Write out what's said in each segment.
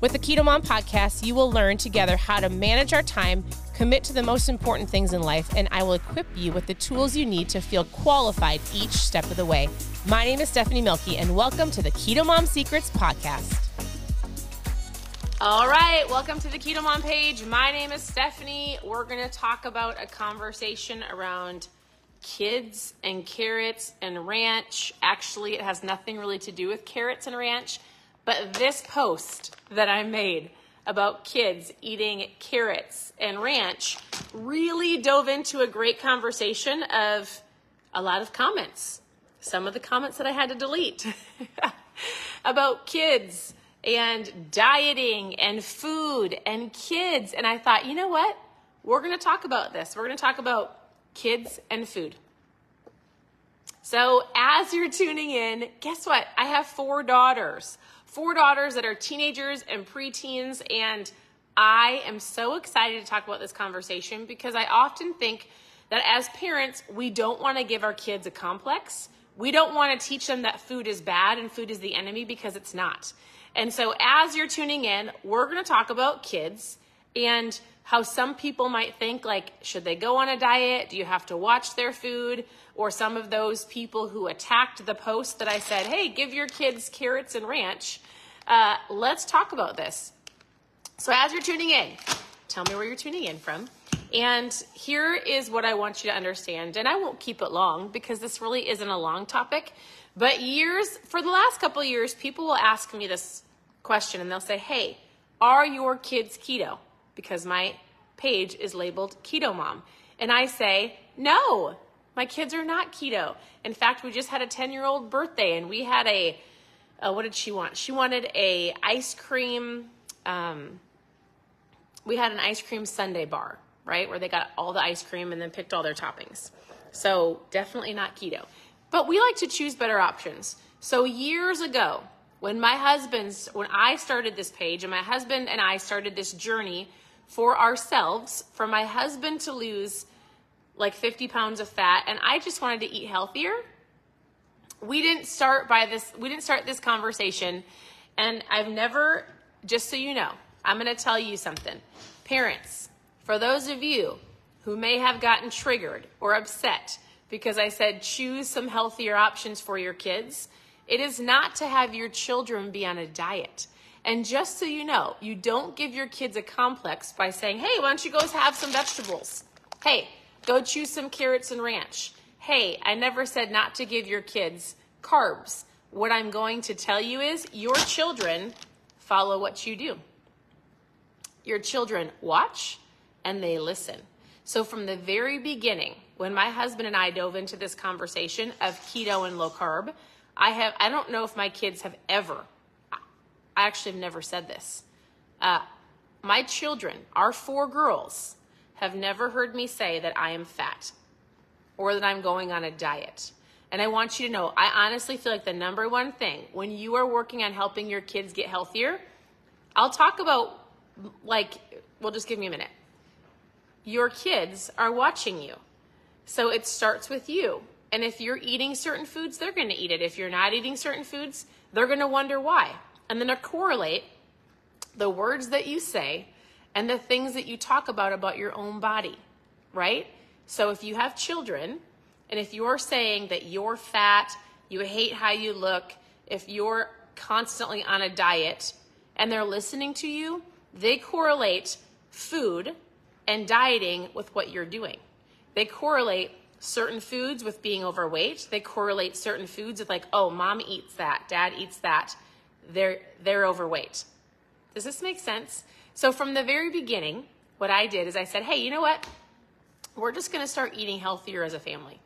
With the Keto Mom podcast, you will learn together how to manage our time, commit to the most important things in life, and I will equip you with the tools you need to feel qualified each step of the way. My name is Stephanie Mielke, and welcome to the Keto Mom Secrets podcast. All right, welcome to the Keto Mom page. My name is Stephanie. We're going to talk about a conversation around kids and carrots and ranch. Actually, it has nothing really to do with carrots and ranch, but this post that I made about kids eating carrots and ranch really dove into a great conversation of a lot of comments. Some of the comments that I had to delete about kids and dieting and food and kids. And I thought, you know what? We're going to talk about this. We're going to talk about kids and food. So, as you're tuning in, guess what? I have four daughters. Four daughters that are teenagers and preteens. And I am so excited to talk about this conversation because I often think that as parents, we don't want to give our kids a complex. We don't want to teach them that food is bad and food is the enemy because it's not. And so, as you're tuning in, we're going to talk about kids and how some people might think like should they go on a diet? Do you have to watch their food? Or some of those people who attacked the post that i said hey give your kids carrots and ranch. Uh, let's talk about this. So as you're tuning in tell me where you're tuning in from. And here is what i want you to understand and i won't keep it long because this really isn't a long topic but years for the last couple years people will ask me this question and they'll say hey are your kids keto? Because my page is labeled Keto Mom. And I say, no, my kids are not keto. In fact, we just had a 10 year old birthday and we had a, uh, what did she want? She wanted a ice cream, um, we had an ice cream sundae bar, right? Where they got all the ice cream and then picked all their toppings. So definitely not keto. But we like to choose better options. So years ago, when my husband's, when I started this page and my husband and I started this journey for ourselves, for my husband to lose like 50 pounds of fat, and I just wanted to eat healthier. We didn't start by this, we didn't start this conversation, and I've never, just so you know, I'm gonna tell you something. Parents, for those of you who may have gotten triggered or upset because I said choose some healthier options for your kids, it is not to have your children be on a diet. And just so you know, you don't give your kids a complex by saying, hey, why don't you go have some vegetables? Hey, go choose some carrots and ranch. Hey, I never said not to give your kids carbs. What I'm going to tell you is your children follow what you do. Your children watch and they listen. So from the very beginning, when my husband and I dove into this conversation of keto and low carb, I have I don't know if my kids have ever I actually have never said this. Uh, my children, our four girls, have never heard me say that I am fat or that I'm going on a diet. And I want you to know, I honestly feel like the number one thing when you are working on helping your kids get healthier, I'll talk about, like, well, just give me a minute. Your kids are watching you. So it starts with you. And if you're eating certain foods, they're going to eat it. If you're not eating certain foods, they're going to wonder why and then to correlate the words that you say and the things that you talk about about your own body, right? So if you have children and if you're saying that you're fat, you hate how you look, if you're constantly on a diet and they're listening to you, they correlate food and dieting with what you're doing. They correlate certain foods with being overweight. They correlate certain foods with like, oh, mom eats that, dad eats that they're they're overweight. Does this make sense? So from the very beginning, what I did is I said, "Hey, you know what? We're just going to start eating healthier as a family."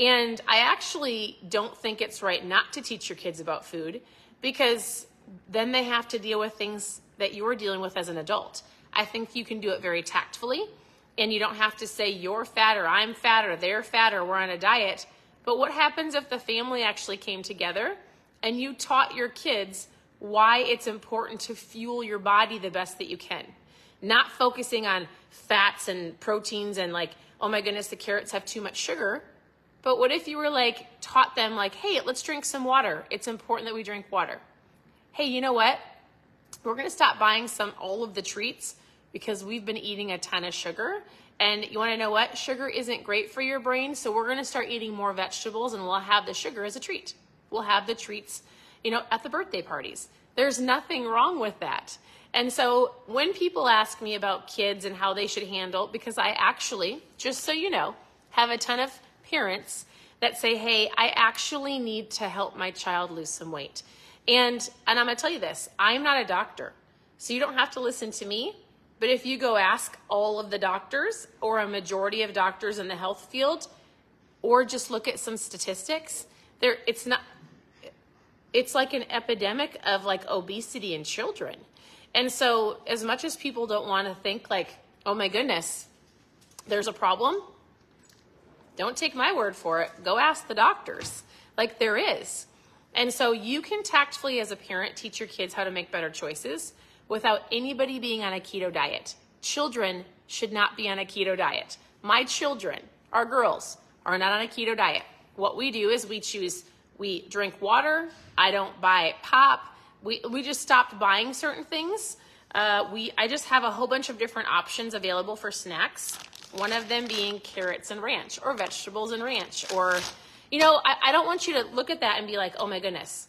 And I actually don't think it's right not to teach your kids about food because then they have to deal with things that you're dealing with as an adult. I think you can do it very tactfully and you don't have to say you're fat or I'm fat or they're fat or we're on a diet. But what happens if the family actually came together and you taught your kids why it's important to fuel your body the best that you can? Not focusing on fats and proteins and like, oh my goodness, the carrots have too much sugar. But what if you were like, taught them, like, hey, let's drink some water. It's important that we drink water. Hey, you know what? We're gonna stop buying some all of the treats because we've been eating a ton of sugar. And you wanna know what? Sugar isn't great for your brain, so we're gonna start eating more vegetables and we'll have the sugar as a treat. We'll have the treats, you know, at the birthday parties. There's nothing wrong with that. And so when people ask me about kids and how they should handle, because I actually, just so you know, have a ton of parents that say, hey, I actually need to help my child lose some weight. And, and I'm gonna tell you this, I'm not a doctor. So you don't have to listen to me. But if you go ask all of the doctors or a majority of doctors in the health field, or just look at some statistics, there it's not it's like an epidemic of like obesity in children. And so as much as people don't want to think like, oh my goodness, there's a problem, don't take my word for it. Go ask the doctors. Like there is. And so you can tactfully as a parent teach your kids how to make better choices without anybody being on a keto diet. Children should not be on a keto diet. My children, our girls, are not on a keto diet. What we do is we choose, we drink water. I don't buy pop. We, we just stopped buying certain things. Uh, we, I just have a whole bunch of different options available for snacks. One of them being carrots and ranch or vegetables and ranch. Or, you know, I, I don't want you to look at that and be like, oh my goodness,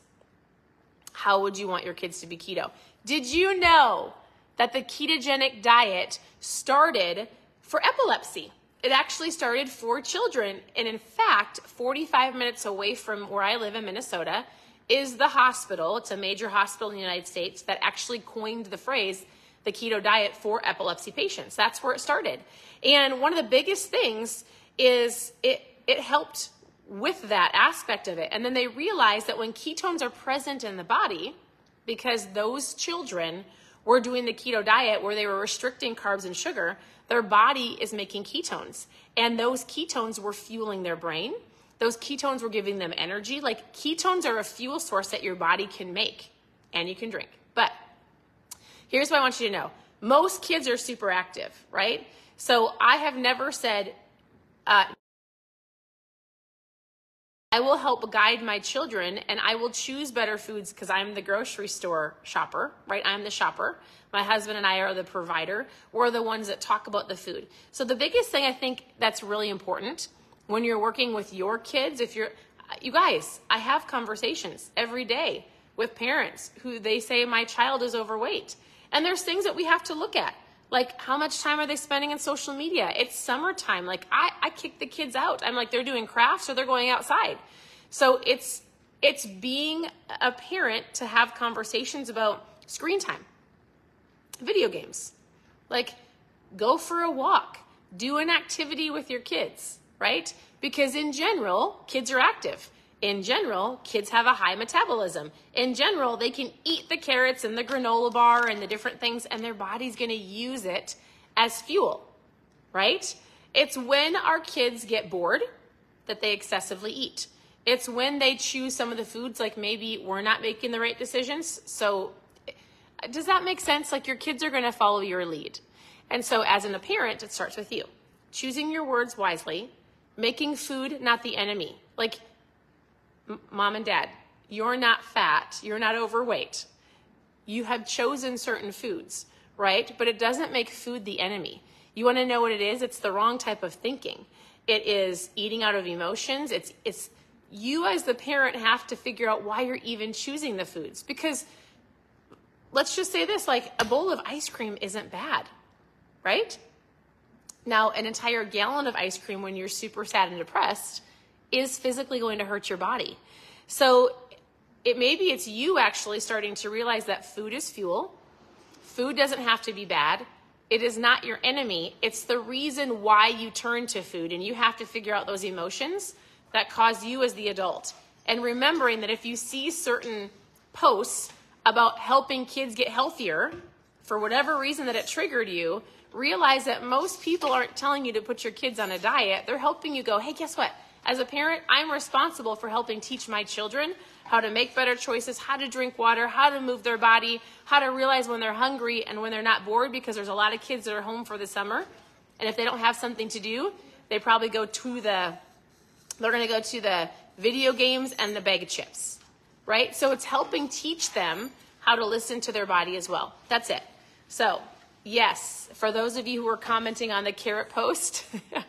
how would you want your kids to be keto? Did you know that the ketogenic diet started for epilepsy? It actually started for children. And in fact, 45 minutes away from where I live in Minnesota is the hospital. It's a major hospital in the United States that actually coined the phrase the keto diet for epilepsy patients. That's where it started. And one of the biggest things is it, it helped with that aspect of it. And then they realized that when ketones are present in the body, because those children were doing the keto diet where they were restricting carbs and sugar, their body is making ketones. And those ketones were fueling their brain. Those ketones were giving them energy. Like ketones are a fuel source that your body can make and you can drink. But here's what I want you to know most kids are super active, right? So I have never said, uh, I will help guide my children and I will choose better foods because I'm the grocery store shopper, right? I'm the shopper. My husband and I are the provider. We're the ones that talk about the food. So the biggest thing I think that's really important when you're working with your kids, if you're, you guys, I have conversations every day with parents who they say my child is overweight. And there's things that we have to look at. Like, how much time are they spending in social media? It's summertime. Like, I, I kick the kids out. I'm like, they're doing crafts or they're going outside. So it's, it's being a parent to have conversations about screen time, video games. Like, go for a walk, do an activity with your kids, right? Because in general, kids are active. In general, kids have a high metabolism. In general, they can eat the carrots and the granola bar and the different things, and their body's gonna use it as fuel, right? It's when our kids get bored that they excessively eat. It's when they choose some of the foods, like maybe we're not making the right decisions. So, does that make sense? Like your kids are gonna follow your lead. And so, as an, parent, it starts with you choosing your words wisely, making food not the enemy. Like, mom and dad, you're not fat, you're not overweight. You have chosen certain foods, right? But it doesn't make food the enemy. You want to know what it is? It's the wrong type of thinking. It is eating out of emotions. It's it's you as the parent have to figure out why you're even choosing the foods because let's just say this like a bowl of ice cream isn't bad, right? Now, an entire gallon of ice cream when you're super sad and depressed is physically going to hurt your body. So it maybe it's you actually starting to realize that food is fuel. Food doesn't have to be bad. It is not your enemy. It's the reason why you turn to food and you have to figure out those emotions that cause you as the adult. And remembering that if you see certain posts about helping kids get healthier, for whatever reason that it triggered you, realize that most people aren't telling you to put your kids on a diet. They're helping you go, hey, guess what? As a parent, I'm responsible for helping teach my children how to make better choices, how to drink water, how to move their body, how to realize when they're hungry and when they're not bored because there's a lot of kids that are home for the summer. And if they don't have something to do, they probably go to the they're going to go to the video games and the bag of chips. Right? So it's helping teach them how to listen to their body as well. That's it. So, yes, for those of you who are commenting on the carrot post,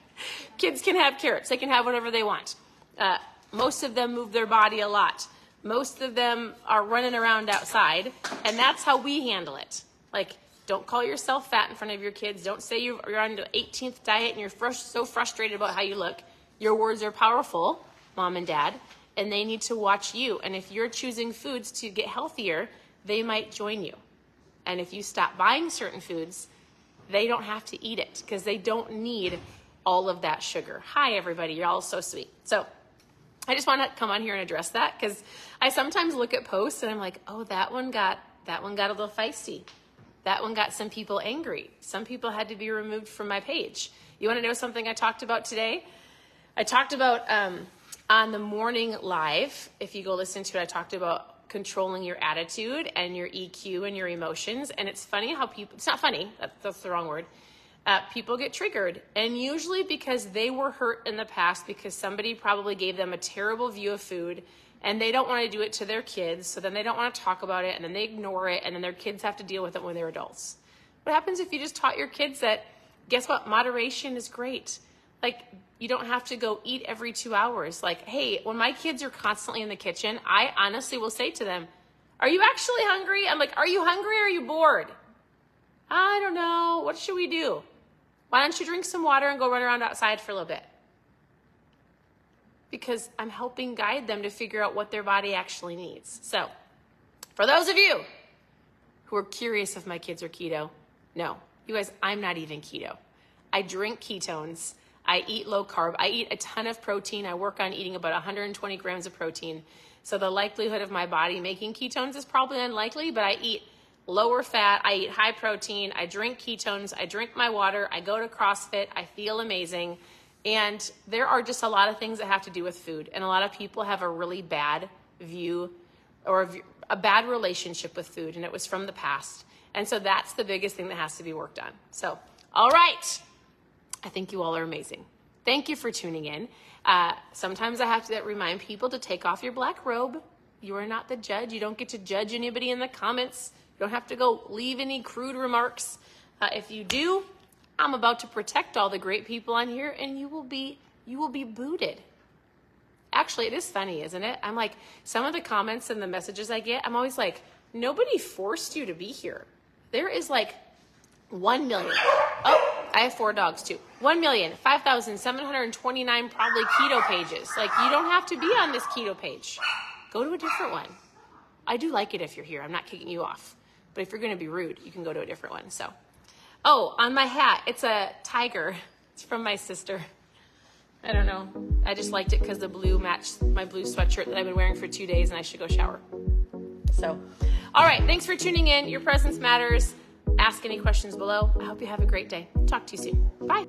kids can have carrots. They can have whatever they want. Uh, most of them move their body a lot. Most of them are running around outside, and that's how we handle it. Like, don't call yourself fat in front of your kids. Don't say you're on the 18th diet and you're fr- so frustrated about how you look. Your words are powerful, mom and dad, and they need to watch you. And if you're choosing foods to get healthier, they might join you. And if you stop buying certain foods, they don't have to eat it because they don't need all of that sugar. Hi, everybody. You're all so sweet. So, I just want to come on here and address that because I sometimes look at posts and I'm like, oh, that one got that one got a little feisty. That one got some people angry. Some people had to be removed from my page. You want to know something I talked about today? I talked about um, on the morning live. If you go listen to it, I talked about controlling your attitude and your EQ and your emotions. And it's funny how people, it's not funny, that's the wrong word uh, people get triggered. And usually because they were hurt in the past because somebody probably gave them a terrible view of food and they don't want to do it to their kids. So then they don't want to talk about it and then they ignore it and then their kids have to deal with it when they're adults. What happens if you just taught your kids that, guess what, moderation is great? Like, you don't have to go eat every two hours. Like, hey, when my kids are constantly in the kitchen, I honestly will say to them, Are you actually hungry? I'm like, Are you hungry or are you bored? I don't know. What should we do? Why don't you drink some water and go run around outside for a little bit? Because I'm helping guide them to figure out what their body actually needs. So, for those of you who are curious if my kids are keto, no, you guys, I'm not even keto. I drink ketones. I eat low carb. I eat a ton of protein. I work on eating about 120 grams of protein. So the likelihood of my body making ketones is probably unlikely, but I eat lower fat, I eat high protein, I drink ketones, I drink my water, I go to CrossFit, I feel amazing. And there are just a lot of things that have to do with food. And a lot of people have a really bad view or a bad relationship with food, and it was from the past. And so that's the biggest thing that has to be worked on. So, all right. I think you all are amazing. Thank you for tuning in. Uh, sometimes I have to remind people to take off your black robe. You are not the judge. You don't get to judge anybody in the comments. You don't have to go leave any crude remarks. Uh, if you do, I'm about to protect all the great people on here, and you will be you will be booted. Actually, it is funny, isn't it? I'm like some of the comments and the messages I get. I'm always like, nobody forced you to be here. There is like one million. I have four dogs too. One million, five thousand, seven hundred twenty-nine probably keto pages. Like you don't have to be on this keto page. Go to a different one. I do like it if you're here. I'm not kicking you off. But if you're going to be rude, you can go to a different one. So, oh, on my hat, it's a tiger. It's from my sister. I don't know. I just liked it because the blue matched my blue sweatshirt that I've been wearing for two days, and I should go shower. So, all right. Thanks for tuning in. Your presence matters. Ask any questions below. I hope you have a great day. Talk to you soon. Bye.